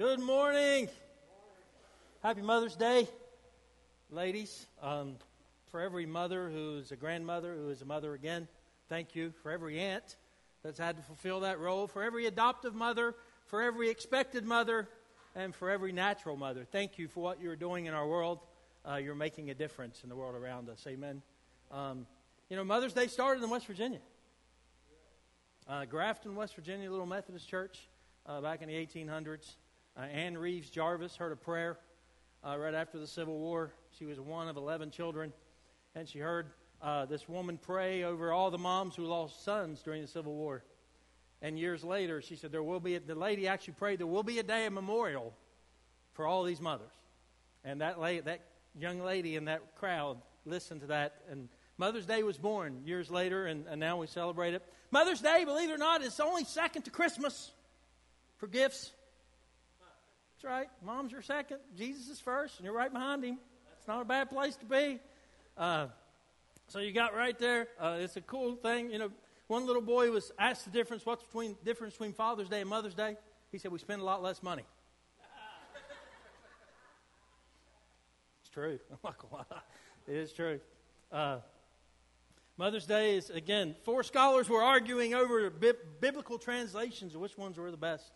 Good morning. Happy Mother's Day, ladies. Um, for every mother who is a grandmother, who is a mother again, thank you. For every aunt that's had to fulfill that role, for every adoptive mother, for every expected mother, and for every natural mother, thank you for what you're doing in our world. Uh, you're making a difference in the world around us. Amen. Um, you know, Mother's Day started in West Virginia. Uh, Grafton, West Virginia, little Methodist church uh, back in the 1800s. Uh, Ann Reeves Jarvis heard a prayer uh, right after the Civil War. She was one of 11 children, and she heard uh, this woman pray over all the moms who lost sons during the Civil War. And years later, she said, There will be, a, the lady actually prayed, There will be a day of memorial for all these mothers. And that, lady, that young lady in that crowd listened to that. And Mother's Day was born years later, and, and now we celebrate it. Mother's Day, believe it or not, is only second to Christmas for gifts. That's right. Moms your second. Jesus is first, and you're right behind him. It's not a bad place to be. Uh, so you got right there. Uh, it's a cool thing. You know, one little boy was asked the difference. What's between difference between Father's Day and Mother's Day? He said we spend a lot less money. it's true. I'm. It is true. Uh, Mother's Day is again. Four scholars were arguing over bi- biblical translations of which ones were the best.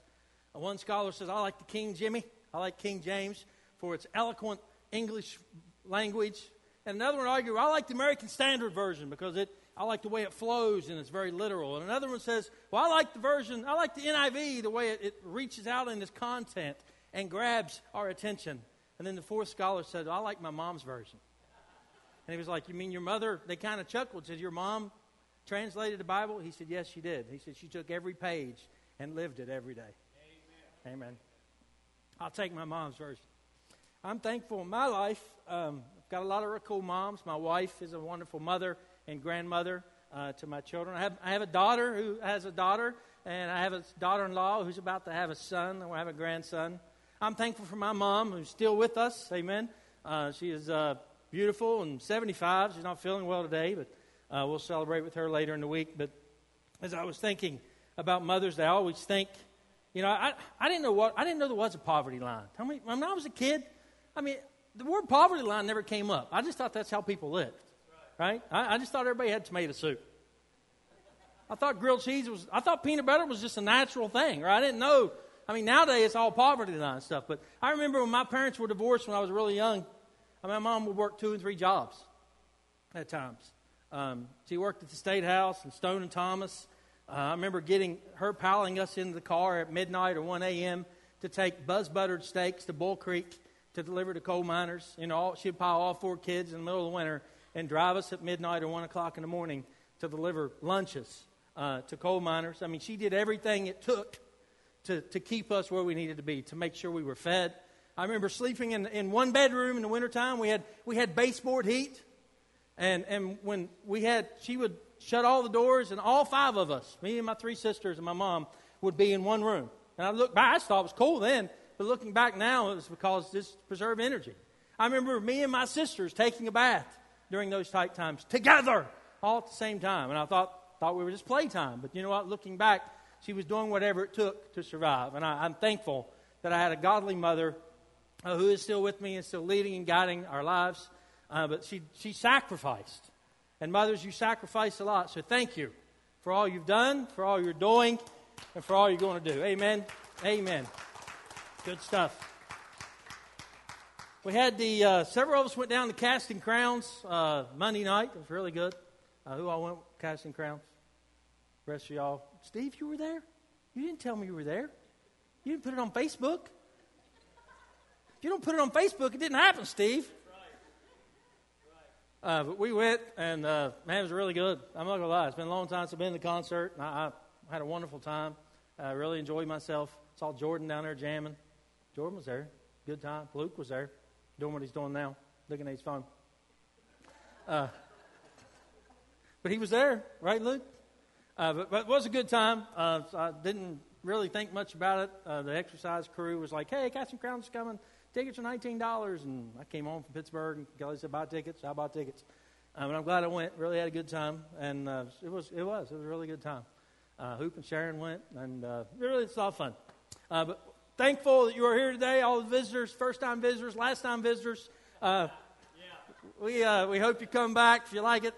One scholar says, I like the King Jimmy. I like King James for its eloquent English language. And another one argues, I like the American Standard Version because it, I like the way it flows and it's very literal. And another one says, Well, I like the version, I like the NIV, the way it, it reaches out in its content and grabs our attention. And then the fourth scholar said, I like my mom's version. And he was like, You mean your mother? They kind of chuckled, said, Your mom translated the Bible? He said, Yes, she did. He said, She took every page and lived it every day. Amen. I'll take my mom's version. I'm thankful in my life. Um, I've got a lot of really cool moms. My wife is a wonderful mother and grandmother uh, to my children. I have, I have a daughter who has a daughter, and I have a daughter in law who's about to have a son, and we'll have a grandson. I'm thankful for my mom who's still with us. Amen. Uh, she is uh, beautiful and 75. She's not feeling well today, but uh, we'll celebrate with her later in the week. But as I was thinking about Mother's Day, I always think you know, I, I didn't know what I didn't know there was a poverty line. Tell me, when I was a kid, I mean, the word poverty line never came up. I just thought that's how people lived, right? I, I just thought everybody had tomato soup. I thought grilled cheese was. I thought peanut butter was just a natural thing, right? I didn't know. I mean, nowadays it's all poverty line stuff. But I remember when my parents were divorced when I was really young. I mean, my mom would work two and three jobs at times. Um, she worked at the State House and Stone and Thomas. Uh, I remember getting her piling us into the car at midnight or 1 a.m. to take buzz buttered steaks to Bull Creek to deliver to coal miners. You know, all, she'd pile all four kids in the middle of the winter and drive us at midnight or 1 o'clock in the morning to deliver lunches uh, to coal miners. I mean, she did everything it took to, to keep us where we needed to be, to make sure we were fed. I remember sleeping in, in one bedroom in the wintertime. We had, we had baseboard heat. And, and when we had, she would shut all the doors, and all five of us, me and my three sisters and my mom, would be in one room. And I look back, I thought it was cool then, but looking back now, it was because this preserved energy. I remember me and my sisters taking a bath during those tight times together, all at the same time. And I thought, thought we were just playtime. But you know what? Looking back, she was doing whatever it took to survive. And I, am thankful that I had a godly mother uh, who is still with me and still leading and guiding our lives. Uh, but she, she sacrificed. And mothers, you sacrifice a lot. So thank you for all you've done, for all you're doing, and for all you're going to do. Amen. Amen. Good stuff. We had the uh, several of us went down to Casting Crowns uh, Monday night. It was really good. Uh, who all went Casting Crowns? The rest of y'all. Steve, you were there. You didn't tell me you were there. You didn't put it on Facebook. If you don't put it on Facebook, it didn't happen, Steve. Uh, but we went, and uh, man, it was really good. I'm not gonna lie; it's been a long time since I've been to the concert. I, I had a wonderful time. I really enjoyed myself. Saw Jordan down there jamming. Jordan was there. Good time. Luke was there, doing what he's doing now, looking at his phone. Uh, but he was there, right, Luke? Uh, but, but, it was a good time. Uh, so I didn't really think much about it. Uh, the exercise crew was like, "Hey, Casting Crowns coming." Tickets are $19. And I came home from Pittsburgh and Kelly said, buy tickets. I bought tickets. Um, and I'm glad I went. Really had a good time. And uh, it, was, it was. It was a really good time. Uh, Hoop and Sharon went. And uh, really, it's a lot of fun. Uh, but thankful that you are here today, all the visitors, first time visitors, last time visitors. Uh, we, uh, we hope you come back if you like it.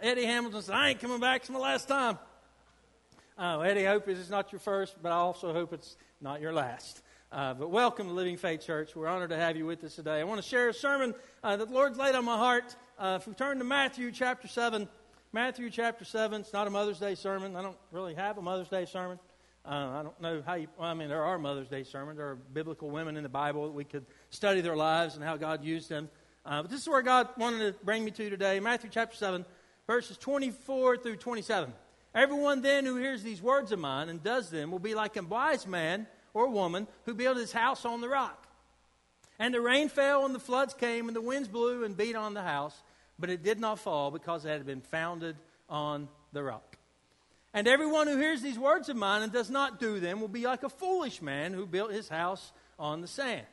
Eddie Hamilton said, I ain't coming back. It's my last time. Uh, Eddie, I hope is not your first, but I also hope it's not your last. Uh, but welcome to Living Faith Church. We're honored to have you with us today. I want to share a sermon uh, that the Lord's laid on my heart. Uh, if we turn to Matthew chapter 7, Matthew chapter 7, it's not a Mother's Day sermon. I don't really have a Mother's Day sermon. Uh, I don't know how you, well, I mean, there are Mother's Day sermons. There are biblical women in the Bible that we could study their lives and how God used them. Uh, but this is where God wanted to bring me to today Matthew chapter 7, verses 24 through 27. Everyone then who hears these words of mine and does them will be like a wise man or woman who built his house on the rock. And the rain fell, and the floods came, and the winds blew and beat on the house, but it did not fall because it had been founded on the rock. And everyone who hears these words of mine and does not do them will be like a foolish man who built his house on the sand.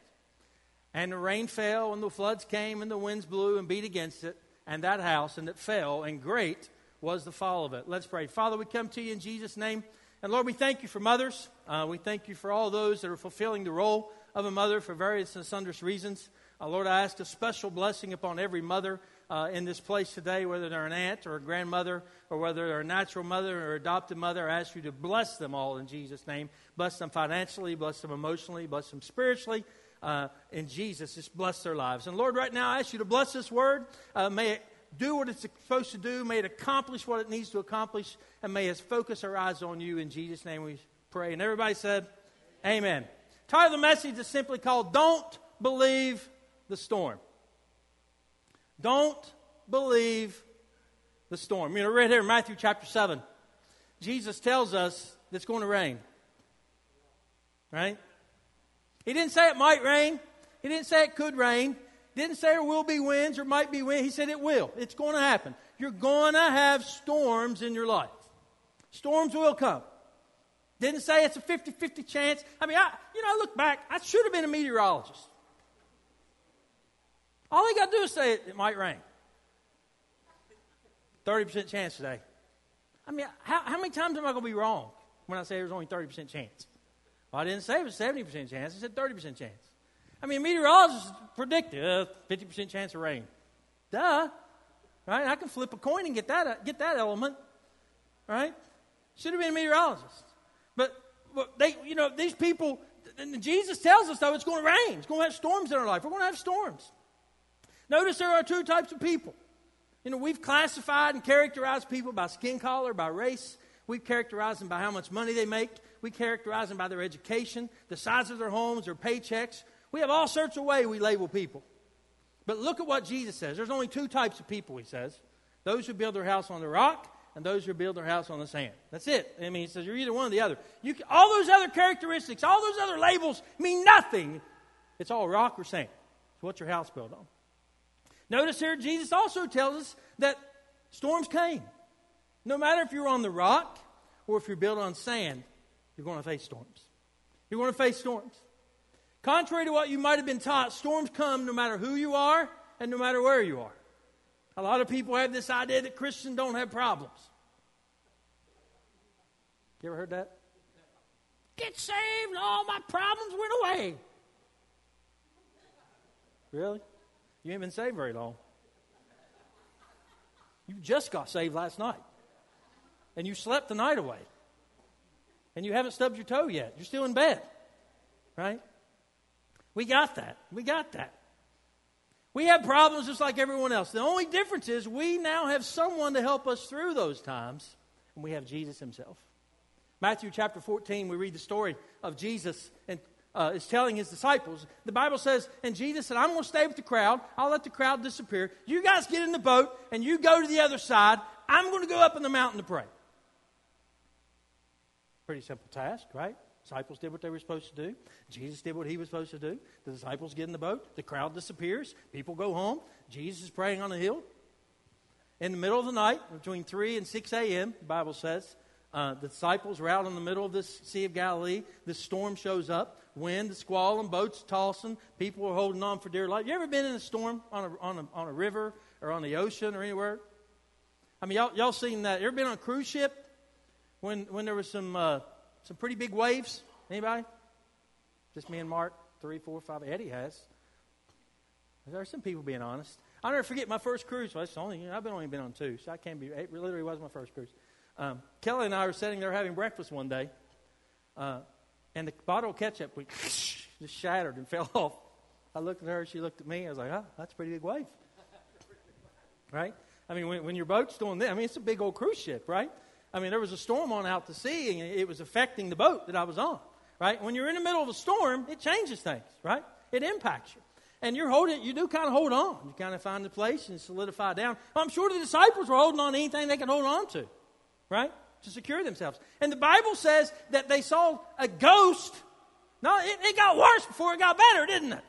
And the rain fell, and the floods came, and the winds blew and beat against it, and that house, and it fell, and great was the fall of it. Let's pray. Father, we come to you in Jesus' name. And Lord, we thank you for mothers. Uh, we thank you for all those that are fulfilling the role of a mother for various and sundry reasons. Uh, Lord, I ask a special blessing upon every mother uh, in this place today, whether they're an aunt or a grandmother, or whether they're a natural mother or adopted mother. I ask you to bless them all in Jesus' name. Bless them financially, bless them emotionally, bless them spiritually. Uh, in Jesus, just bless their lives. And Lord, right now, I ask you to bless this word. Uh, may it do what it's supposed to do. May it accomplish what it needs to accomplish. And may it focus our eyes on you. In Jesus' name we pray. And everybody said, Amen. Title of the message is simply called Don't Believe the Storm. Don't believe the storm. You know, right here in Matthew chapter 7, Jesus tells us that it's going to rain. Right? He didn't say it might rain. He didn't say it could rain. Didn't say there will be winds or might be wind. He said it will. It's going to happen. You're going to have storms in your life. Storms will come. Didn't say it's a 50 50 chance. I mean, I, you know, I look back, I should have been a meteorologist. All he got to do is say it, it might rain. 30% chance today. I mean, how, how many times am I going to be wrong when I say there's only 30% chance? Well, I didn't say it was 70% chance, I said 30% chance. I mean, meteorologists predict a 50% chance of rain. Duh. Right? I can flip a coin and get that, uh, get that element. Right? Should have been a meteorologist. But, but they, you know, these people, Jesus tells us, though, it's going to rain. It's going to have storms in our life. We're going to have storms. Notice there are two types of people. You know, we've classified and characterized people by skin color, by race. We've characterized them by how much money they make. We characterize them by their education, the size of their homes, their paychecks. We have all sorts of ways we label people. But look at what Jesus says. There's only two types of people, he says those who build their house on the rock and those who build their house on the sand. That's it. I mean, he says you're either one or the other. You can, all those other characteristics, all those other labels mean nothing. It's all rock or sand. It's what your house built on. Notice here, Jesus also tells us that storms came. No matter if you're on the rock or if you're built on sand, you're going to face storms. You're going to face storms. Contrary to what you might have been taught, storms come no matter who you are and no matter where you are. A lot of people have this idea that Christians don't have problems. You ever heard that? Get saved and all my problems went away. Really? You ain't been saved very long. You just got saved last night. And you slept the night away. And you haven't stubbed your toe yet. You're still in bed. Right? We got that. We got that. We have problems just like everyone else. The only difference is we now have someone to help us through those times, and we have Jesus himself. Matthew chapter 14, we read the story of Jesus and uh, is telling his disciples. The Bible says, and Jesus said, I'm going to stay with the crowd. I'll let the crowd disappear. You guys get in the boat and you go to the other side. I'm going to go up in the mountain to pray. Pretty simple task, right? Disciples did what they were supposed to do. Jesus did what he was supposed to do. The disciples get in the boat. The crowd disappears. People go home. Jesus is praying on the hill. In the middle of the night, between 3 and 6 a.m., the Bible says, uh, the disciples were out in the middle of this Sea of Galilee. This storm shows up. Wind, squalling, boats tossing. People are holding on for dear life. You ever been in a storm on a, on a, on a river or on the ocean or anywhere? I mean, y'all, y'all seen that? You ever been on a cruise ship when, when there was some... Uh, some pretty big waves? Anybody? Just me and Mark, three, four, five. Eddie has. There are some people being honest. I'll never forget my first cruise. Well, it's only, I've been only been on two, so I can't be. It literally was my first cruise. Um, Kelly and I were sitting there having breakfast one day, uh, and the bottle of ketchup we just shattered and fell off. I looked at her, she looked at me. I was like, oh, that's a pretty big wave. right? I mean, when, when your boat's doing this, I mean, it's a big old cruise ship, right? I mean, there was a storm on out to sea, and it was affecting the boat that I was on, right? When you're in the middle of a storm, it changes things, right? It impacts you. And you're holding, you do kind of hold on. You kind of find a place and solidify down. I'm sure the disciples were holding on to anything they could hold on to, right? To secure themselves. And the Bible says that they saw a ghost. No, it, it got worse before it got better, didn't it?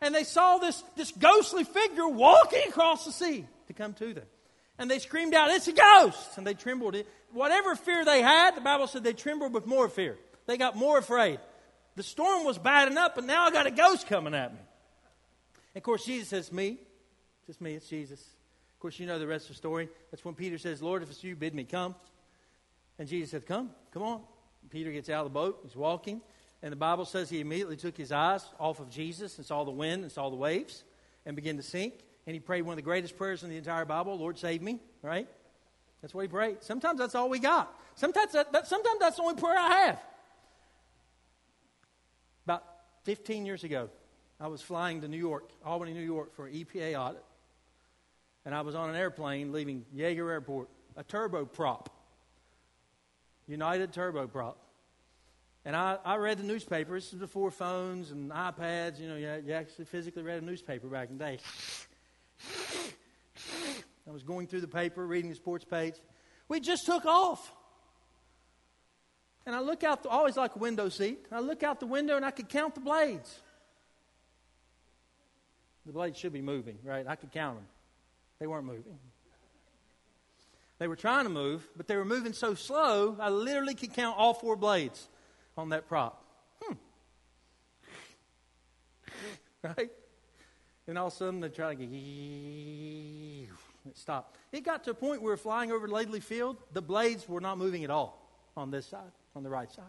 And they saw this, this ghostly figure walking across the sea to come to them. And they screamed out, It's a ghost! And they trembled. Whatever fear they had, the Bible said they trembled with more fear. They got more afraid. The storm was bad enough, but now I got a ghost coming at me. And of course, Jesus says, Me. Just me, it's Jesus. Of course, you know the rest of the story. That's when Peter says, Lord, if it's you, bid me come. And Jesus said, Come, come on. And Peter gets out of the boat, he's walking. And the Bible says he immediately took his eyes off of Jesus and saw the wind and saw the waves and began to sink. And he prayed one of the greatest prayers in the entire Bible Lord, save me, right? That's what he prayed. Sometimes that's all we got. Sometimes, that, that, sometimes that's the only prayer I have. About 15 years ago, I was flying to New York, Albany, New York, for an EPA audit. And I was on an airplane leaving Yeager Airport, a turboprop, United turboprop. And I, I read the newspaper. This is before phones and iPads. You know, you actually physically read a newspaper back in the day. I was going through the paper, reading the sports page. We just took off. And I look out, the, always like a window seat. I look out the window and I could count the blades. The blades should be moving, right? I could count them. They weren't moving. They were trying to move, but they were moving so slow, I literally could count all four blades on that prop. Hmm. right? And all of a sudden, they try to get. Stopped. It got to a point where we were flying over Laidley Field, the blades were not moving at all on this side, on the right side.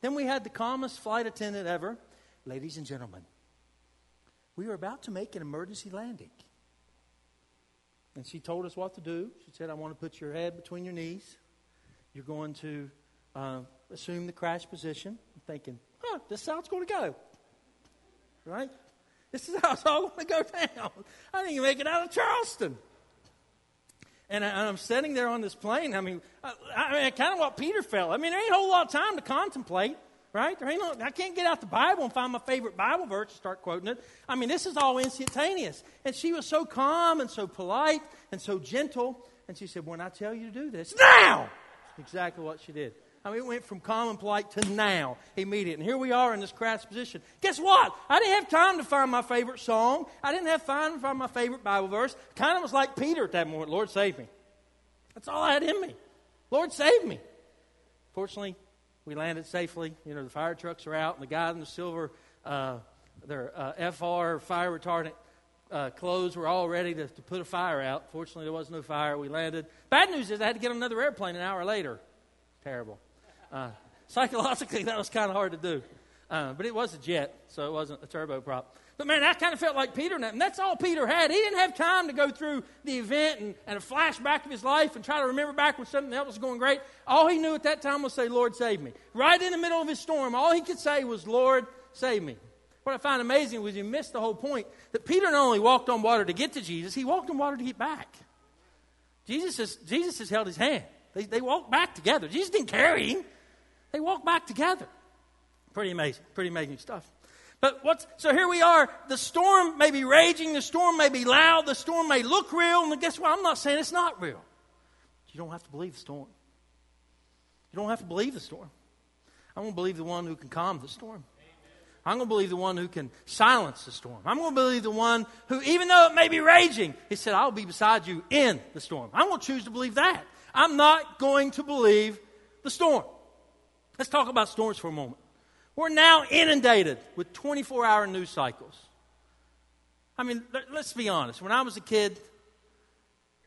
Then we had the calmest flight attendant ever. Ladies and gentlemen, we were about to make an emergency landing. And she told us what to do. She said, I want to put your head between your knees. You're going to uh, assume the crash position. I'm thinking, huh, this is how it's going to go. Right? This is how it's all going to go down. I didn't even make it out of Charleston. And, I, am sitting there on this plane. I mean, I, I mean, kind of what Peter felt. I mean, there ain't a whole lot of time to contemplate, right? There ain't no, I can't get out the Bible and find my favorite Bible verse and start quoting it. I mean, this is all instantaneous. And she was so calm and so polite and so gentle. And she said, When I tell you to do this, now! Exactly what she did. I mean, it went from common polite to now, immediate. And here we are in this crash position. Guess what? I didn't have time to find my favorite song. I didn't have time to find my favorite Bible verse. Kind of was like Peter at that moment. Lord, save me. That's all I had in me. Lord, save me. Fortunately, we landed safely. You know, the fire trucks are out, and the guys in the silver, uh, their uh, FR fire retardant uh, clothes were all ready to, to put a fire out. Fortunately, there was no fire. We landed. Bad news is I had to get on another airplane an hour later. Terrible. Uh, psychologically, that was kind of hard to do. Uh, but it was a jet, so it wasn't a turboprop. But man, I kind of felt like Peter, and that's all Peter had. He didn't have time to go through the event and, and a flashback of his life and try to remember back when something else was going great. All he knew at that time was say, Lord, save me. Right in the middle of his storm, all he could say was, Lord, save me. What I find amazing was he missed the whole point that Peter not only walked on water to get to Jesus, he walked on water to get back. Jesus has, Jesus has held his hand. They, they walked back together. Jesus didn't carry him. They walk back together. Pretty amazing. Pretty amazing stuff. But what's so here we are. The storm may be raging, the storm may be loud, the storm may look real, and guess what? I'm not saying it's not real. You don't have to believe the storm. You don't have to believe the storm. I'm going to believe the one who can calm the storm. I'm going to believe the one who can silence the storm. I'm going to believe the one who, even though it may be raging, he said, I'll be beside you in the storm. I'm going to choose to believe that. I'm not going to believe the storm. Let's talk about storms for a moment. We're now inundated with 24 hour news cycles. I mean, let's be honest. When I was a kid,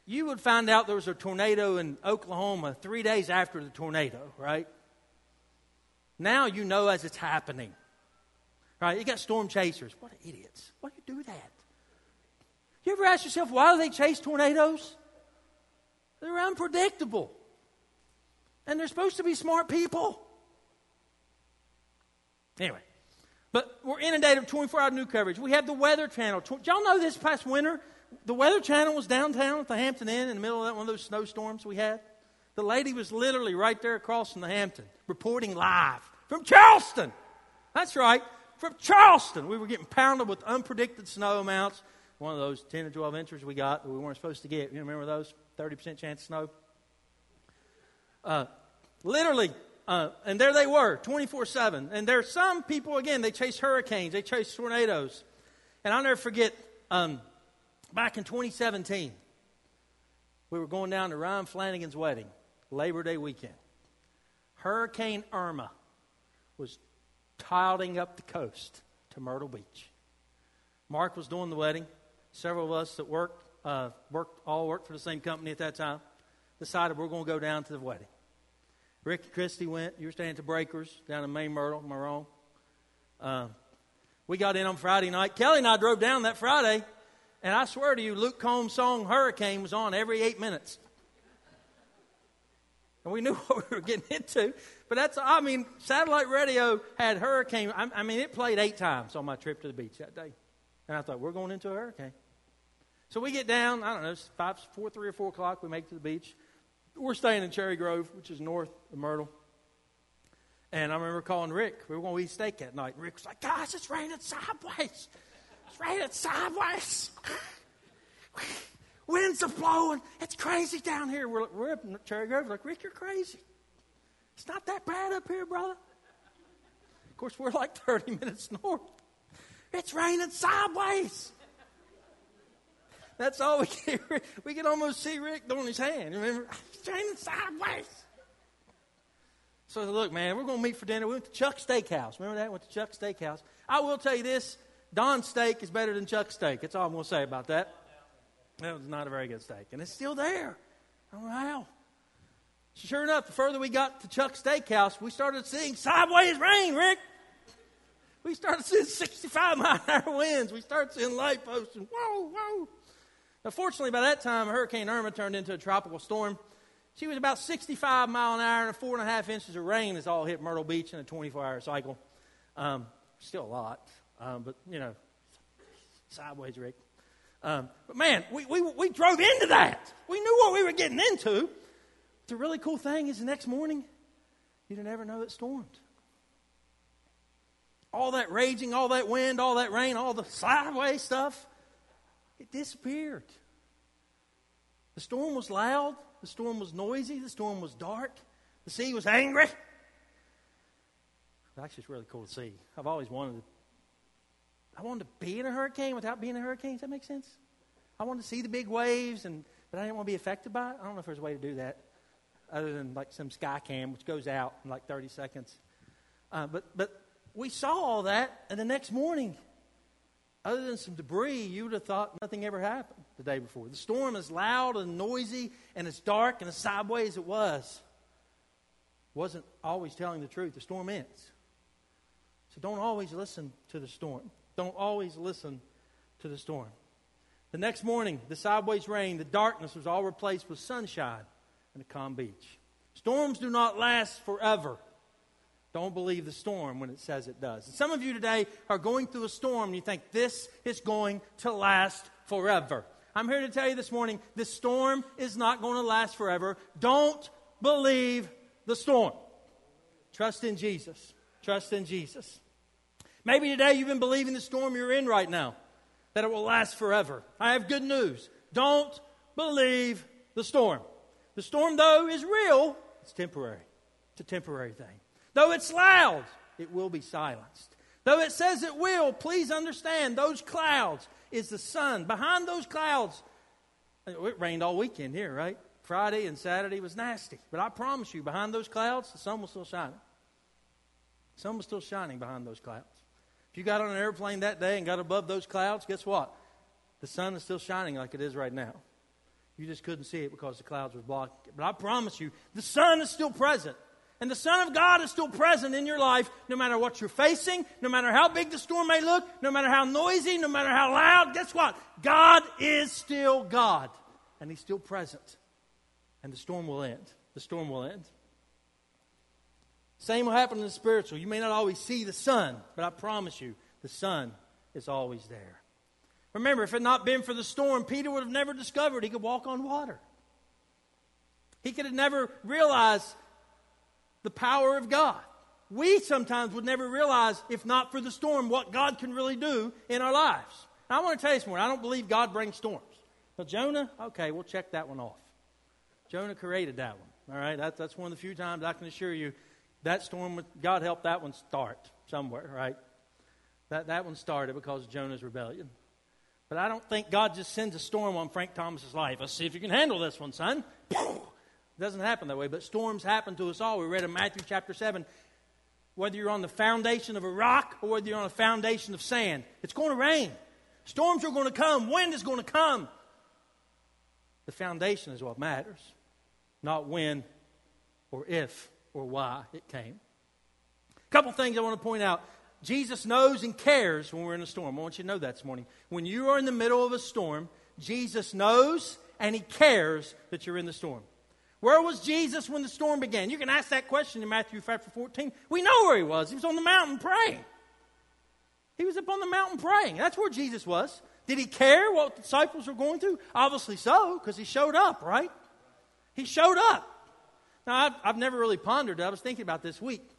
you would find out there was a tornado in Oklahoma three days after the tornado, right? Now you know as it's happening. Right? You got storm chasers. What idiots. Why do you do that? You ever ask yourself, why do they chase tornadoes? They're unpredictable. And they're supposed to be smart people. Anyway, but we're inundated with 24 hour news coverage. We have the Weather Channel. Y'all know this past winter, the Weather Channel was downtown at the Hampton Inn in the middle of that, one of those snowstorms we had? The lady was literally right there across from the Hampton, reporting live from Charleston. That's right, from Charleston. We were getting pounded with unpredicted snow amounts. One of those 10 or 12 inches we got that we weren't supposed to get. You remember those? 30% chance of snow? Uh, literally, uh, and there they were, 24 7. And there are some people, again, they chase hurricanes, they chase tornadoes. And I'll never forget, um, back in 2017, we were going down to Ryan Flanagan's wedding, Labor Day weekend. Hurricane Irma was tiding up the coast to Myrtle Beach. Mark was doing the wedding. Several of us that worked, uh, worked all worked for the same company at that time, decided we're going to go down to the wedding. Rick and Christy went. You were staying at the Breakers down in Maine Myrtle. Am I wrong? Uh, we got in on Friday night. Kelly and I drove down that Friday, and I swear to you, Luke Combs' song "Hurricane" was on every eight minutes, and we knew what we were getting into. But that's, I mean, satellite radio had "Hurricane." I, I mean, it played eight times on my trip to the beach that day, and I thought we're going into a hurricane. So we get down. I don't know, it's five, four, three or four o'clock. We make to the beach we're staying in Cherry Grove, which is north of Myrtle. And I remember calling Rick. We were going to eat steak that night. And Rick was like, guys, it's raining sideways. It's raining sideways. Winds are blowing. It's crazy down here. We're, we're up in Cherry Grove. We're like, Rick, you're crazy. It's not that bad up here, brother. Of course, we're like 30 minutes north. It's raining sideways. That's all we can. We can almost see Rick doing his hand. Remember? He's turning sideways. So look, man, we're going to meet for dinner. We went to Chuck Steakhouse. Remember that? Went to Chuck Steakhouse. I will tell you this: Don's steak is better than Chuck's steak. That's all I'm going to say about that. That was not a very good steak, and it's still there. I don't know how. Sure enough, the further we got to Chuck Steakhouse, we started seeing sideways rain, Rick. We started seeing 65 mile an hour winds. We started seeing light posts and whoa, whoa. Now, fortunately, by that time, Hurricane Irma turned into a tropical storm. She was about 65 mile an hour, and four and a half inches of rain has all hit Myrtle Beach in a 24 hour cycle. Um, still a lot, um, but you know, sideways, Rick. Um, but man, we, we, we drove into that. We knew what we were getting into. The really cool thing is the next morning, you didn't ever know it stormed. All that raging, all that wind, all that rain, all the sideways stuff, it disappeared. The storm was loud, the storm was noisy, the storm was dark, the sea was angry. Actually, it's really cool to see. I've always wanted to. I wanted to be in a hurricane without being in a hurricane. Does that make sense? I wanted to see the big waves, and but I didn't want to be affected by it. I don't know if there's a way to do that, other than like some sky cam, which goes out in like 30 seconds. Uh, but but we saw all that, and the next morning other than some debris, you would have thought nothing ever happened the day before. The storm, is loud and noisy and as dark and as sideways it was, wasn't always telling the truth. The storm ends. So don't always listen to the storm. Don't always listen to the storm. The next morning, the sideways rain, the darkness was all replaced with sunshine and a calm beach. Storms do not last forever. Don't believe the storm when it says it does. And some of you today are going through a storm and you think this is going to last forever. I'm here to tell you this morning this storm is not going to last forever. Don't believe the storm. Trust in Jesus. Trust in Jesus. Maybe today you've been believing the storm you're in right now, that it will last forever. I have good news. Don't believe the storm. The storm, though, is real, it's temporary. It's a temporary thing. Though it's loud, it will be silenced. Though it says it will, please understand those clouds is the sun. Behind those clouds, uh, it rained all weekend here, right? Friday and Saturday was nasty. But I promise you, behind those clouds, the sun was still shining. The sun was still shining behind those clouds. If you got on an airplane that day and got above those clouds, guess what? The sun is still shining like it is right now. You just couldn't see it because the clouds were blocking it. But I promise you, the sun is still present. And the Son of God is still present in your life no matter what you're facing, no matter how big the storm may look, no matter how noisy, no matter how loud. Guess what? God is still God. And He's still present. And the storm will end. The storm will end. Same will happen in the spiritual. You may not always see the sun, but I promise you, the sun is always there. Remember, if it had not been for the storm, Peter would have never discovered he could walk on water. He could have never realized the power of God. We sometimes would never realize, if not for the storm, what God can really do in our lives. Now, I want to tell you something. I don't believe God brings storms. Now, Jonah, okay, we'll check that one off. Jonah created that one. All right, that's, that's one of the few times I can assure you that storm, God helped that one start somewhere, right? That, that one started because of Jonah's rebellion. But I don't think God just sends a storm on Frank Thomas's life. Let's see if you can handle this one, son. It doesn't happen that way, but storms happen to us all. We read in Matthew chapter 7 whether you're on the foundation of a rock or whether you're on a foundation of sand, it's going to rain. Storms are going to come, wind is going to come. The foundation is what matters, not when or if or why it came. A couple things I want to point out. Jesus knows and cares when we're in a storm. I want you to know that this morning. When you are in the middle of a storm, Jesus knows and he cares that you're in the storm. Where was Jesus when the storm began? You can ask that question in Matthew chapter 14. We know where he was. He was on the mountain praying. He was up on the mountain praying. That's where Jesus was. Did he care what disciples were going through? Obviously so, because he showed up, right? He showed up. Now, I've, I've never really pondered it. I was thinking about this week.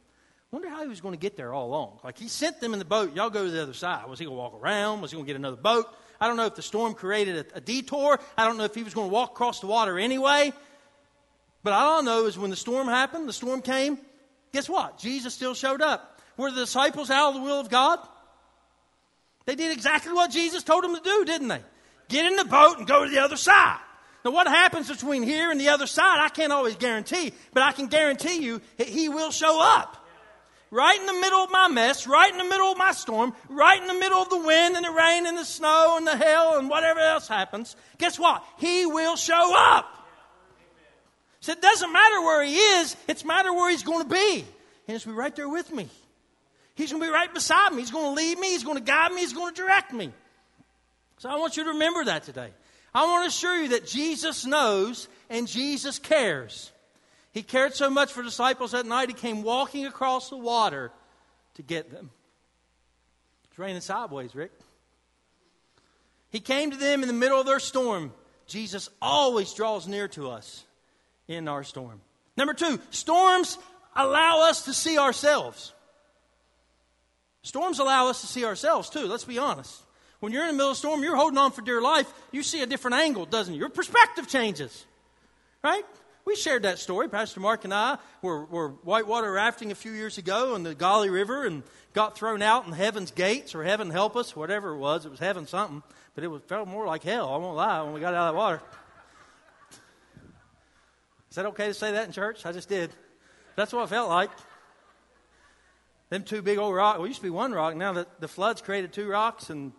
Wonder how he was going to get there all along. Like he sent them in the boat. Y'all go to the other side. Was he going to walk around? Was he going to get another boat? I don't know if the storm created a, a detour. I don't know if he was going to walk across the water anyway. But all I know is when the storm happened, the storm came, guess what? Jesus still showed up. Were the disciples out of the will of God? They did exactly what Jesus told them to do, didn't they? Get in the boat and go to the other side. Now, what happens between here and the other side, I can't always guarantee, but I can guarantee you He will show up. Right in the middle of my mess, right in the middle of my storm, right in the middle of the wind and the rain and the snow and the hail and whatever else happens, guess what? He will show up. So it doesn't matter where he is, it's matter where he's going to be. And to be right there with me. He's going to be right beside me. He's going to lead me. He's going to guide me. He's going to direct me. So I want you to remember that today. I want to assure you that Jesus knows and Jesus cares. He cared so much for disciples that night, he came walking across the water to get them. It's raining sideways, Rick. He came to them in the middle of their storm. Jesus always draws near to us in our storm. Number two, storms allow us to see ourselves. Storms allow us to see ourselves too, let's be honest. When you're in the middle of a storm, you're holding on for dear life, you see a different angle, doesn't it? Your perspective changes, right? We shared that story. Pastor Mark and I were, were whitewater rafting a few years ago on the Gauley River and got thrown out in heaven's gates or heaven help us, whatever it was. It was heaven something, but it was, felt more like hell. I won't lie when we got out of that water. Is that okay to say that in church? I just did. That's what it felt like. Them two big old rocks. Well, used to be one rock. Now the, the floods created two rocks, and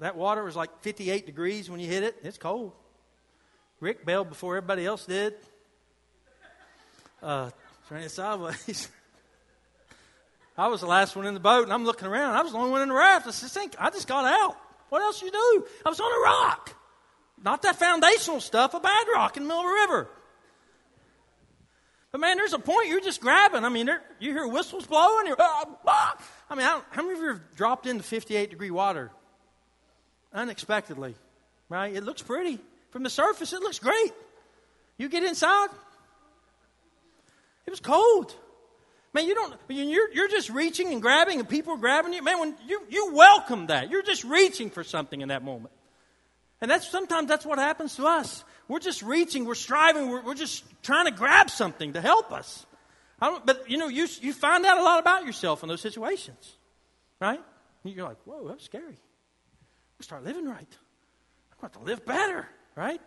that water was like 58 degrees when you hit it. It's cold. Rick bailed before everybody else did. Uh, turning sideways. I was the last one in the boat, and I'm looking around. I was the only one in the raft. I think I just got out. What else you do? I was on a rock. Not that foundational stuff, a bad rock in the middle of a river. But man, there's a point you're just grabbing. I mean, you hear whistles blowing. You're, ah, ah. I mean, how, how many of you have dropped into 58 degree water unexpectedly? Right? It looks pretty from the surface. It looks great. You get inside. It was cold. Man, you don't. You're you're just reaching and grabbing, and people are grabbing you. Man, when you you welcome that, you're just reaching for something in that moment. And that's sometimes that's what happens to us. We're just reaching, we're striving, we're, we're just trying to grab something to help us. but you know, you, you find out a lot about yourself in those situations, right? You're like, whoa, that's scary. Start living right. I'm going to live better, right?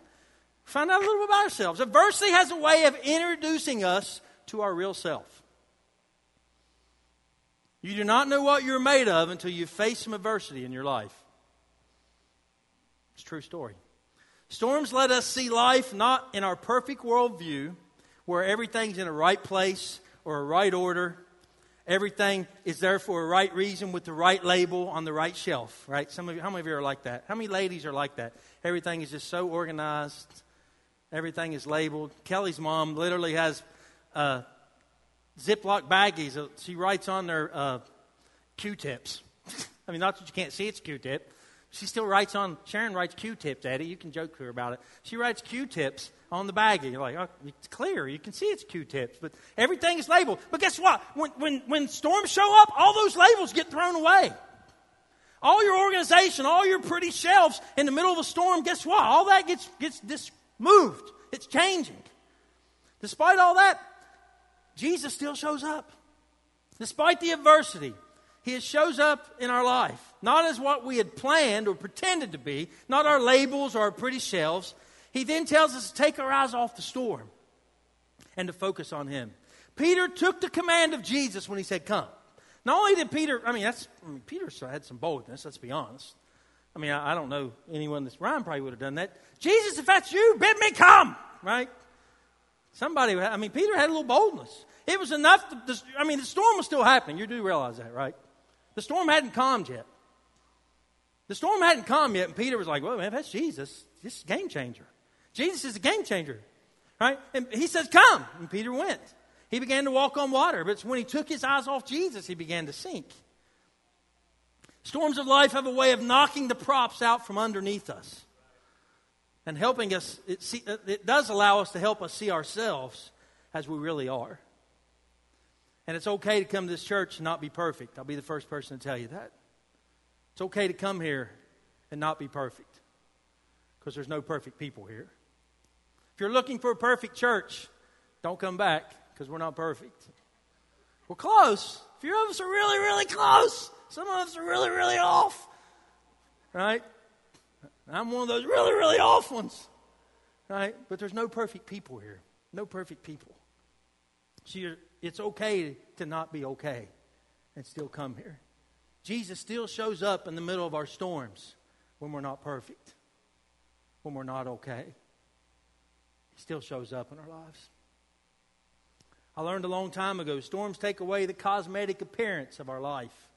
Find out a little bit about ourselves. Adversity has a way of introducing us to our real self. You do not know what you're made of until you face some adversity in your life. It's a true story. Storms let us see life not in our perfect worldview. where everything's in a right place or a right order. Everything is there for a right reason with the right label on the right shelf, right? Some of you, how many of you are like that? How many ladies are like that? Everything is just so organized. Everything is labeled. Kelly's mom literally has uh, Ziploc baggies. She writes on their uh, Q-tips. I mean, not that you can't see it's Q-tip. She still writes on, Sharon writes Q-tips, Eddie. You can joke to her about it. She writes Q-tips on the baggie. You're like, oh, it's clear. You can see it's Q-tips. But everything is labeled. But guess what? When, when, when storms show up, all those labels get thrown away. All your organization, all your pretty shelves in the middle of a storm, guess what? All that gets, gets dis- moved. It's changing. Despite all that, Jesus still shows up. Despite the adversity, he shows up in our life. Not as what we had planned or pretended to be, not our labels or our pretty shelves. He then tells us to take our eyes off the storm and to focus on him. Peter took the command of Jesus when he said, Come. Not only did Peter, I mean, that's, I mean, Peter had some boldness, let's be honest. I mean, I, I don't know anyone that's, Ryan probably would have done that. Jesus, if that's you, bid me come, right? Somebody, I mean, Peter had a little boldness. It was enough, to, I mean, the storm was still happening. You do realize that, right? The storm hadn't calmed yet. The storm hadn't calmed yet, and Peter was like, well, man, that's Jesus. This is a game changer. Jesus is a game changer, right? And he says, come. And Peter went. He began to walk on water, but when he took his eyes off Jesus, he began to sink. Storms of life have a way of knocking the props out from underneath us and helping us. It, see, it does allow us to help us see ourselves as we really are. And it's okay to come to this church and not be perfect. I'll be the first person to tell you that. It's okay to come here and not be perfect because there's no perfect people here. If you're looking for a perfect church, don't come back because we're not perfect. We're close. A few of us are really, really close. Some of us are really, really off. Right? I'm one of those really, really off ones. Right? But there's no perfect people here. No perfect people. So it's okay to not be okay and still come here. Jesus still shows up in the middle of our storms when we're not perfect, when we're not okay. He still shows up in our lives. I learned a long time ago storms take away the cosmetic appearance of our life,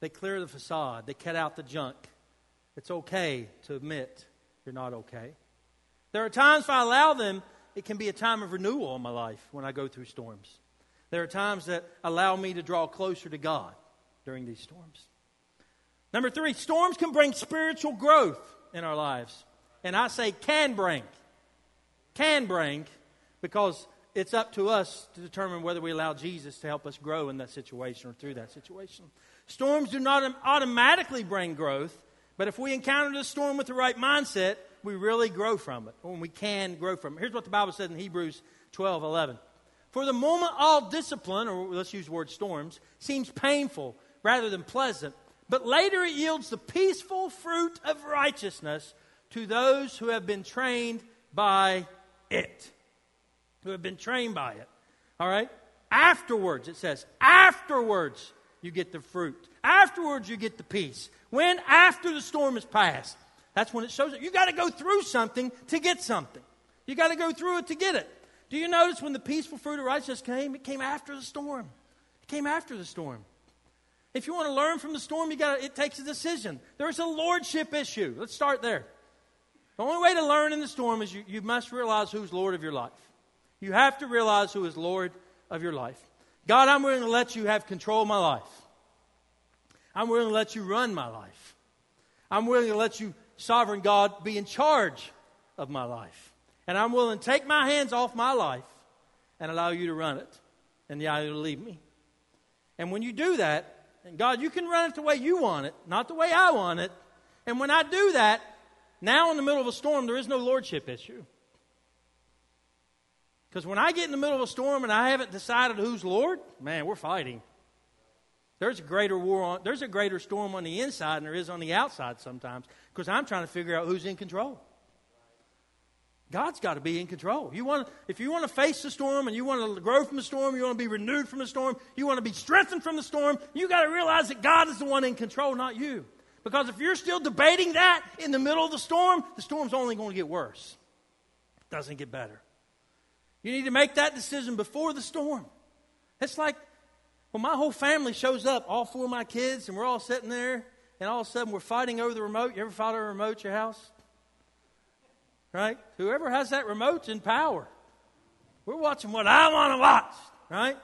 they clear the facade, they cut out the junk. It's okay to admit you're not okay. There are times if I allow them, it can be a time of renewal in my life when I go through storms. There are times that allow me to draw closer to God during these storms. Number three, storms can bring spiritual growth in our lives. And I say can bring. Can bring because it's up to us to determine whether we allow Jesus to help us grow in that situation or through that situation. Storms do not automatically bring growth, but if we encounter the storm with the right mindset, we really grow from it, or we can grow from it. Here's what the Bible says in Hebrews 12 11. For the moment, all discipline, or let's use the word storms, seems painful rather than pleasant, but later it yields the peaceful fruit of righteousness to those who have been trained by it. Who have been trained by it. All right? Afterwards, it says, afterwards you get the fruit. Afterwards you get the peace. When? After the storm has passed. That's when it shows up. You got to go through something to get something. You got to go through it to get it. Do you notice when the peaceful fruit of righteousness came? It came after the storm. It came after the storm. If you want to learn from the storm, you got it takes a decision. There's a lordship issue. Let's start there. The only way to learn in the storm is you, you must realize who's Lord of your life. You have to realize who is Lord of your life. God, I'm willing to let you have control of my life. I'm willing to let you run my life. I'm willing to let you, sovereign God, be in charge of my life. And I'm willing to take my hands off my life and allow you to run it and allow you to lead me. And when you do that, and God, you can run it the way you want it, not the way I want it. And when I do that, now in the middle of a storm, there is no lordship issue. Because when I get in the middle of a storm and I haven't decided who's Lord, man, we're fighting. There's a greater war on, there's a greater storm on the inside than there is on the outside sometimes because I'm trying to figure out who's in control. God's got to be in control. You want, if you want to face the storm and you want to grow from the storm, you want to be renewed from the storm, you want to be strengthened from the storm, you got to realize that God is the one in control, not you. Because if you're still debating that in the middle of the storm, the storm's only going to get worse. It doesn't get better. You need to make that decision before the storm. It's like when my whole family shows up, all four of my kids, and we're all sitting there, and all of a sudden we're fighting over the remote. You ever fight over a remote at your house? Right? Whoever has that remote's in power. We're watching what I want to watch, right?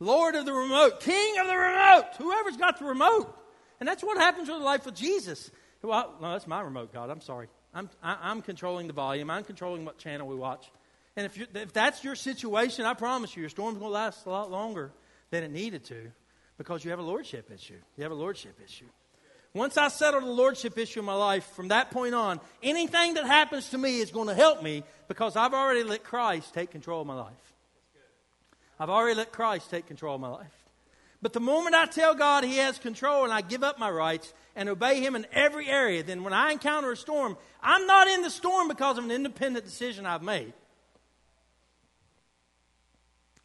Lord of the remote, King of the remote, whoever's got the remote. And that's what happens with the life of Jesus. Well, no, that's my remote, God. I'm sorry. I'm, I, am i am controlling the volume. I'm controlling what channel we watch. And if, if that's your situation, I promise you, your storm's going to last a lot longer than it needed to because you have a lordship issue. You have a lordship issue. Once I settle the lordship issue in my life, from that point on, anything that happens to me is going to help me because I've already let Christ take control of my life. I've already let Christ take control of my life. But the moment I tell God He has control and I give up my rights and obey Him in every area, then when I encounter a storm, I'm not in the storm because of an independent decision I've made.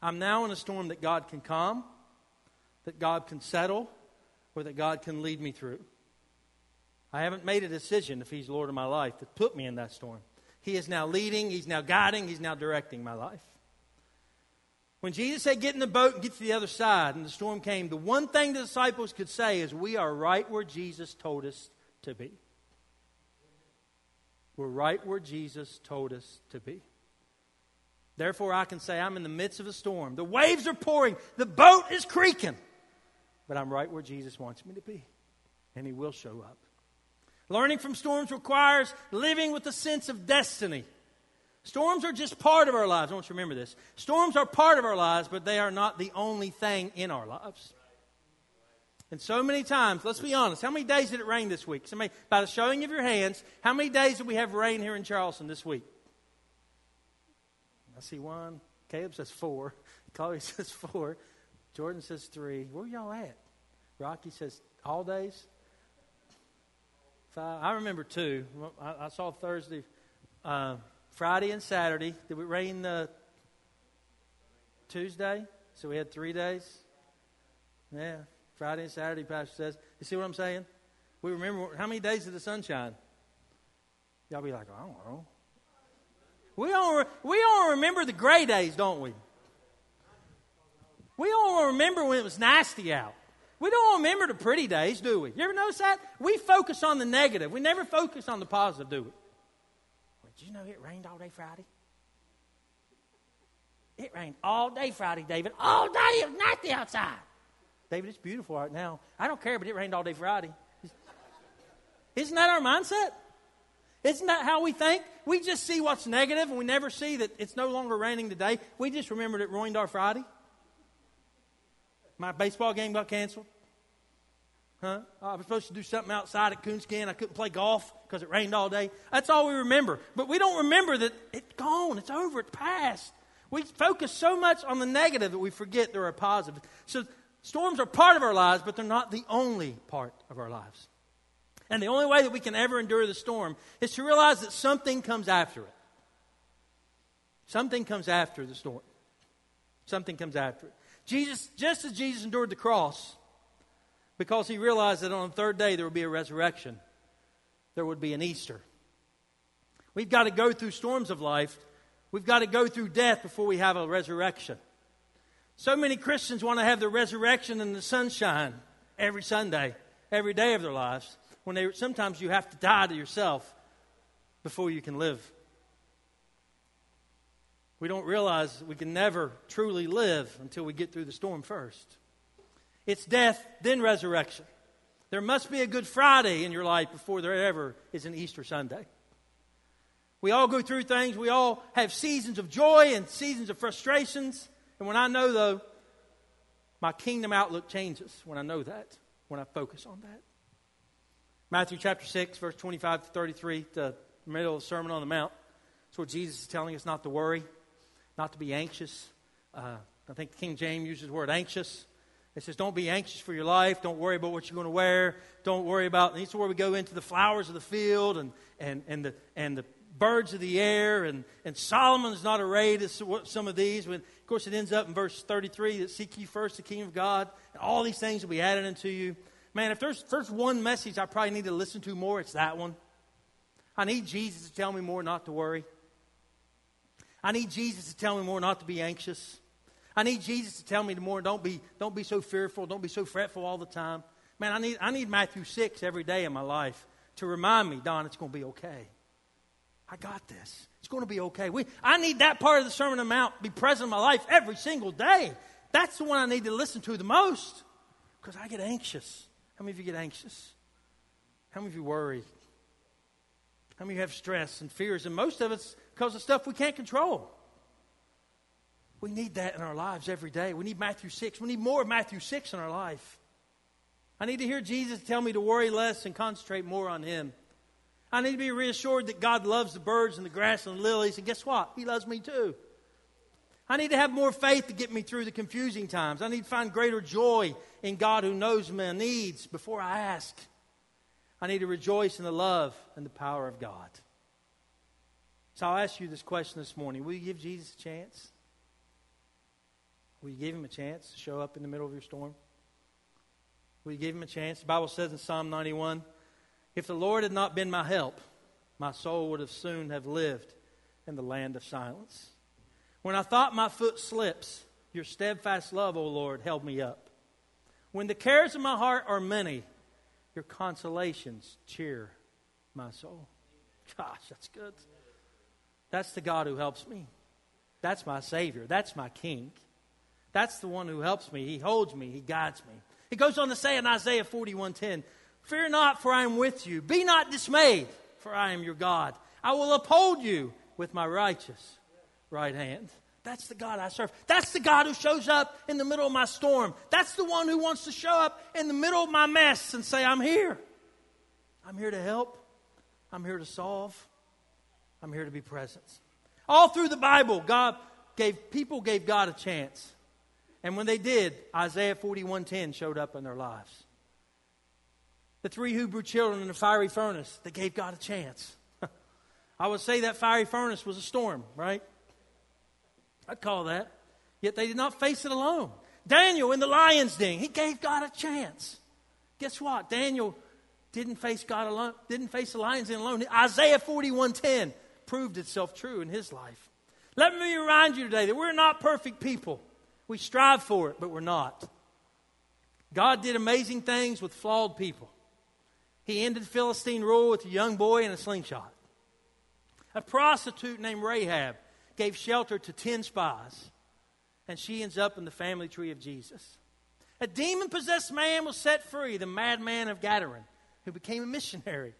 I'm now in a storm that God can calm, that God can settle, or that God can lead me through. I haven't made a decision if He's Lord of my life to put me in that storm. He is now leading, He's now guiding, He's now directing my life. When Jesus said, Get in the boat and get to the other side, and the storm came, the one thing the disciples could say is, We are right where Jesus told us to be. We're right where Jesus told us to be. Therefore, I can say, I'm in the midst of a storm. The waves are pouring, the boat is creaking, but I'm right where Jesus wants me to be, and He will show up. Learning from storms requires living with a sense of destiny. Storms are just part of our lives. I want you to remember this. Storms are part of our lives, but they are not the only thing in our lives. And so many times, let's be honest, how many days did it rain this week? Somebody, by the showing of your hands, how many days did we have rain here in Charleston this week? I see one. Caleb says four. Chloe says four. Jordan says three. Where y'all at? Rocky says all days. I remember two. I, I saw Thursday, uh, Friday, and Saturday. Did it rain the Tuesday? So we had three days. Yeah, Friday and Saturday. Pastor says. You see what I'm saying? We remember how many days did the sun shine? Y'all be like, I don't know. We all, we all remember the gray days, don't we? We all remember when it was nasty out. We don't remember the pretty days, do we? You ever notice that? We focus on the negative. We never focus on the positive, do we? Did you know it rained all day Friday? It rained all day Friday, David. All day. It was nasty outside. David, it's beautiful right now. I don't care, but it rained all day Friday. Isn't that our mindset? Isn't that how we think? We just see what's negative and we never see that it's no longer raining today. We just remembered it ruined our Friday. My baseball game got canceled. Huh? Oh, I was supposed to do something outside at Coonskin. I couldn't play golf because it rained all day. That's all we remember. But we don't remember that it's gone, it's over, it's past. We focus so much on the negative that we forget there are positives. So storms are part of our lives, but they're not the only part of our lives. And the only way that we can ever endure the storm is to realize that something comes after it. Something comes after the storm. Something comes after it. Jesus, just as Jesus endured the cross, because he realized that on the third day there would be a resurrection, there would be an Easter. We've got to go through storms of life. We've got to go through death before we have a resurrection. So many Christians want to have the resurrection and the sunshine every Sunday, every day of their lives. When they sometimes you have to die to yourself before you can live. We don't realize we can never truly live until we get through the storm first. It's death, then resurrection. There must be a Good Friday in your life before there ever is an Easter Sunday. We all go through things. We all have seasons of joy and seasons of frustrations. And when I know, though, my kingdom outlook changes when I know that, when I focus on that. Matthew chapter 6, verse 25 to 33, the middle of the Sermon on the Mount. That's where Jesus is telling us not to worry, not to be anxious. Uh, I think King James uses the word anxious. It says, Don't be anxious for your life. Don't worry about what you're going to wear. Don't worry about. And this is where we go into the flowers of the field and, and, and, the, and the birds of the air. And, and Solomon's not arrayed as some of these. When, of course, it ends up in verse 33 that seek ye first the kingdom of God, and all these things will be added unto you. Man, if there's, if there's one message I probably need to listen to more, it's that one. I need Jesus to tell me more not to worry. I need Jesus to tell me more not to be anxious. I need Jesus to tell me tomorrow, don't be, don't be so fearful, don't be so fretful all the time. Man, I need, I need Matthew 6 every day in my life to remind me, Don, it's going to be okay. I got this. It's going to be okay. We, I need that part of the Sermon on the Mount be present in my life every single day. That's the one I need to listen to the most because I get anxious. How many of you get anxious? How many of you worry? How many of you have stress and fears? And most of it's because of stuff we can't control. We need that in our lives every day. We need Matthew 6. We need more of Matthew 6 in our life. I need to hear Jesus tell me to worry less and concentrate more on Him. I need to be reassured that God loves the birds and the grass and the lilies, and guess what? He loves me too. I need to have more faith to get me through the confusing times. I need to find greater joy in God who knows my needs before I ask. I need to rejoice in the love and the power of God. So I'll ask you this question this morning Will you give Jesus a chance? Will you give him a chance to show up in the middle of your storm? Will you give him a chance? The Bible says in Psalm 91 If the Lord had not been my help, my soul would have soon have lived in the land of silence. When I thought my foot slips, your steadfast love, O Lord, held me up. When the cares of my heart are many, your consolations cheer my soul. Gosh, that's good. That's the God who helps me. That's my Savior. That's my King. That's the one who helps me. He holds me. He guides me. He goes on to say in Isaiah 41:10, "Fear not, for I am with you. Be not dismayed, for I am your God. I will uphold you with my righteous right hand." That's the God I serve. That's the God who shows up in the middle of my storm. That's the one who wants to show up in the middle of my mess and say, I'm here. I'm here to help. I'm here to solve. I'm here to be present. All through the Bible, God gave people gave God a chance. And when they did, Isaiah 41:10 showed up in their lives. The three Hebrew children in the fiery furnace, they gave God a chance. I would say that fiery furnace was a storm, right? I'd call that. Yet they did not face it alone. Daniel in the lion's den, he gave God a chance. Guess what? Daniel didn't face God alone, didn't face the lion's den alone. Isaiah 41:10 proved itself true in his life. Let me remind you today that we're not perfect people. We strive for it, but we're not. God did amazing things with flawed people. He ended Philistine rule with a young boy and a slingshot. A prostitute named Rahab gave shelter to 10 spies, and she ends up in the family tree of Jesus. A demon possessed man was set free, the madman of Gadarene, who became a missionary.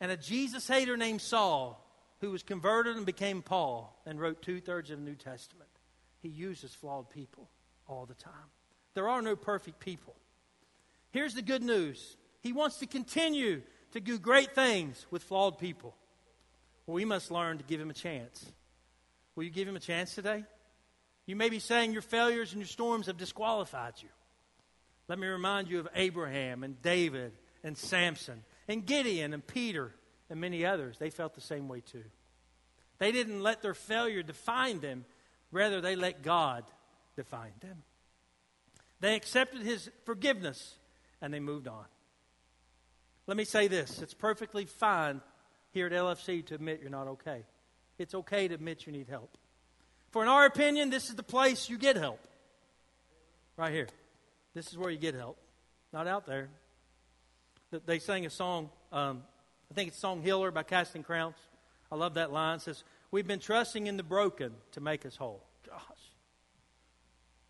And a Jesus hater named Saul, who was converted and became Paul and wrote two thirds of the New Testament. He uses flawed people all the time. There are no perfect people. Here's the good news He wants to continue to do great things with flawed people. We must learn to give Him a chance. Will you give him a chance today? You may be saying your failures and your storms have disqualified you. Let me remind you of Abraham and David and Samson and Gideon and Peter and many others. They felt the same way too. They didn't let their failure define them, rather, they let God define them. They accepted his forgiveness and they moved on. Let me say this it's perfectly fine here at LFC to admit you're not okay. It's okay to admit you need help. For in our opinion, this is the place you get help. Right here. This is where you get help. Not out there. They sang a song, um, I think it's song Healer by Casting Crowns. I love that line. It says, We've been trusting in the broken to make us whole.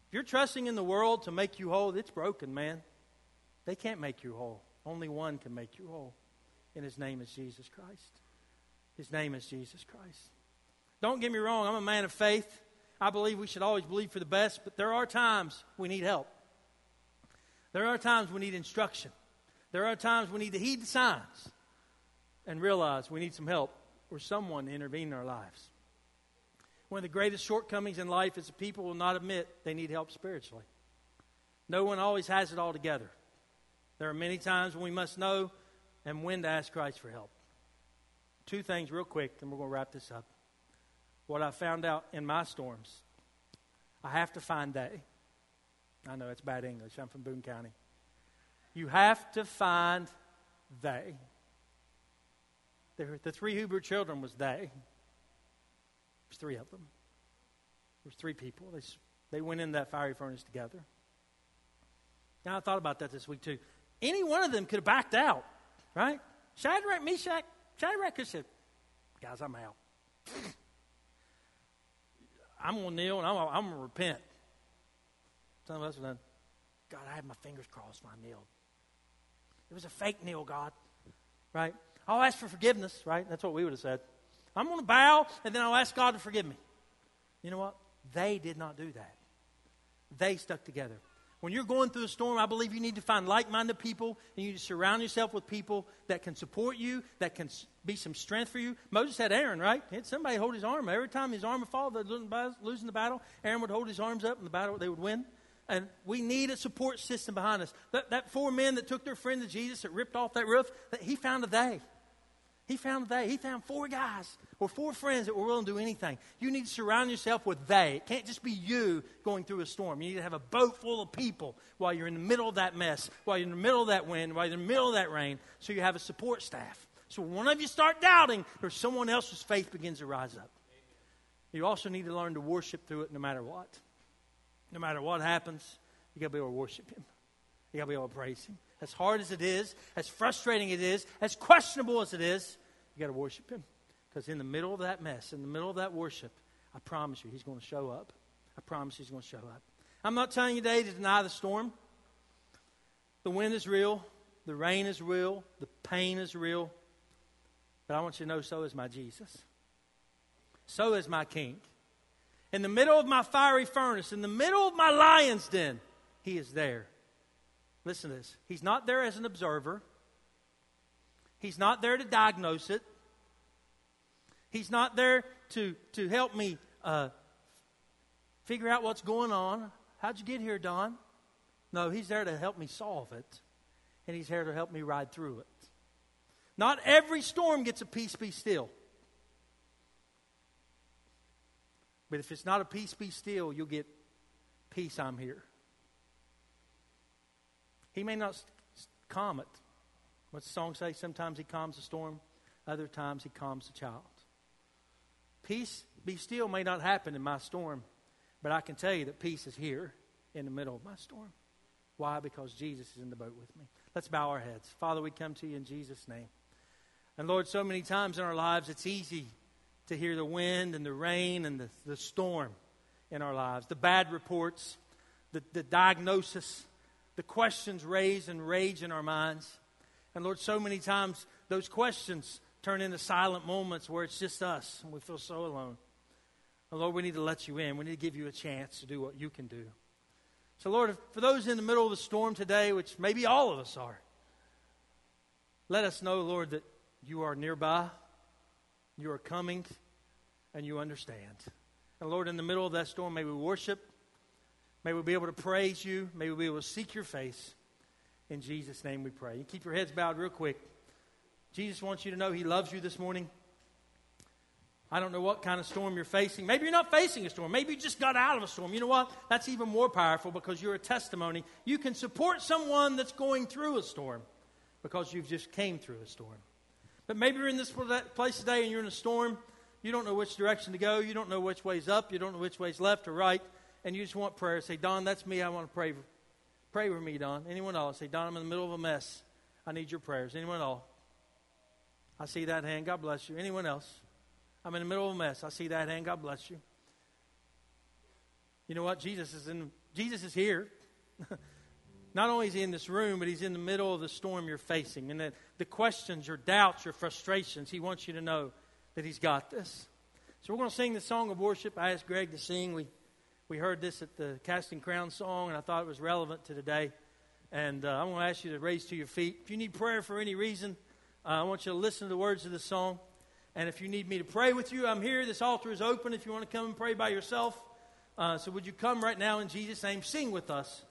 If you're trusting in the world to make you whole, it's broken, man. They can't make you whole. Only one can make you whole. And his name is Jesus Christ. His name is Jesus Christ. Don't get me wrong, I'm a man of faith. I believe we should always believe for the best, but there are times we need help. There are times we need instruction. There are times we need to heed the signs and realize we need some help or someone to intervene in our lives. One of the greatest shortcomings in life is that people will not admit they need help spiritually. No one always has it all together. There are many times when we must know and when to ask Christ for help. Two things, real quick, and we're going to wrap this up what I found out in my storms. I have to find they. I know it's bad English. I'm from Boone County. You have to find they. The, the three Hebrew children was they. There's three of them. There's three people. They, they went in that fiery furnace together. Now, I thought about that this week too. Any one of them could have backed out, right? Shadrach, Meshach, Shadrach could have said, Guys, I'm out. I'm going to kneel and I'm, I'm going to repent. Some of us done, God, I had my fingers crossed when I kneeled. It was a fake kneel, God. Right? I'll ask for forgiveness, right? That's what we would have said. I'm going to bow and then I'll ask God to forgive me. You know what? They did not do that. They stuck together. When you're going through a storm, I believe you need to find like minded people and you need to surround yourself with people that can support you, that can be some strength for you. Moses had Aaron, right? He had somebody hold his arm. Every time his arm would fall, they're losing the battle. Aaron would hold his arms up and the battle, they would win. And we need a support system behind us. That, that four men that took their friend to Jesus that ripped off that roof, that he found a they. He found they. He found four guys or four friends that were willing to do anything. You need to surround yourself with they. It can't just be you going through a storm. You need to have a boat full of people while you're in the middle of that mess, while you're in the middle of that wind, while you're in the middle of that rain, so you have a support staff. So when one of you start doubting, there's someone else's faith begins to rise up. You also need to learn to worship through it no matter what. No matter what happens, you got to be able to worship Him. You got to be able to praise Him. As hard as it is, as frustrating it is, as questionable as it is, you got to worship Him. Because in the middle of that mess, in the middle of that worship, I promise you, He's going to show up. I promise He's going to show up. I'm not telling you today to deny the storm. The wind is real, the rain is real, the pain is real. But I want you to know so is my Jesus. So is my King. In the middle of my fiery furnace, in the middle of my lion's den, He is there. Listen to this. He's not there as an observer. He's not there to diagnose it. He's not there to, to help me uh, figure out what's going on. How'd you get here, Don? No, he's there to help me solve it, and he's here to help me ride through it. Not every storm gets a peace be still. But if it's not a peace be still, you'll get peace, I'm here. He may not calm it. What's the song say? Sometimes he calms the storm, other times he calms the child. Peace, be still, may not happen in my storm, but I can tell you that peace is here in the middle of my storm. Why? Because Jesus is in the boat with me. Let's bow our heads. Father, we come to you in Jesus' name. And Lord, so many times in our lives, it's easy to hear the wind and the rain and the, the storm in our lives, the bad reports, the, the diagnosis, the questions raised and rage in our minds. And Lord, so many times those questions turn into silent moments where it's just us and we feel so alone. And Lord, we need to let you in. We need to give you a chance to do what you can do. So, Lord, for those in the middle of the storm today, which maybe all of us are, let us know, Lord, that you are nearby, you are coming, and you understand. And Lord, in the middle of that storm, may we worship May we be able to praise you. May we be able to seek your face. In Jesus' name we pray. You keep your heads bowed real quick. Jesus wants you to know he loves you this morning. I don't know what kind of storm you're facing. Maybe you're not facing a storm. Maybe you just got out of a storm. You know what? That's even more powerful because you're a testimony. You can support someone that's going through a storm because you've just came through a storm. But maybe you're in this place today and you're in a storm. You don't know which direction to go. You don't know which way's up. You don't know which way's left or right and you just want prayer, say, Don, that's me. I want to pray. Pray with me, Don. Anyone else? Say, Don, I'm in the middle of a mess. I need your prayers. Anyone else? I see that hand. God bless you. Anyone else? I'm in the middle of a mess. I see that hand. God bless you. You know what? Jesus is in. Jesus is here. Not only is he in this room, but he's in the middle of the storm you're facing, and the, the questions, your doubts, your frustrations. He wants you to know that he's got this. So we're going to sing the song of worship. I asked Greg to sing. We we heard this at the Casting Crown song, and I thought it was relevant to today. And uh, I'm going to ask you to raise to your feet. If you need prayer for any reason, uh, I want you to listen to the words of the song. And if you need me to pray with you, I'm here. This altar is open if you want to come and pray by yourself. Uh, so would you come right now in Jesus' name? Sing with us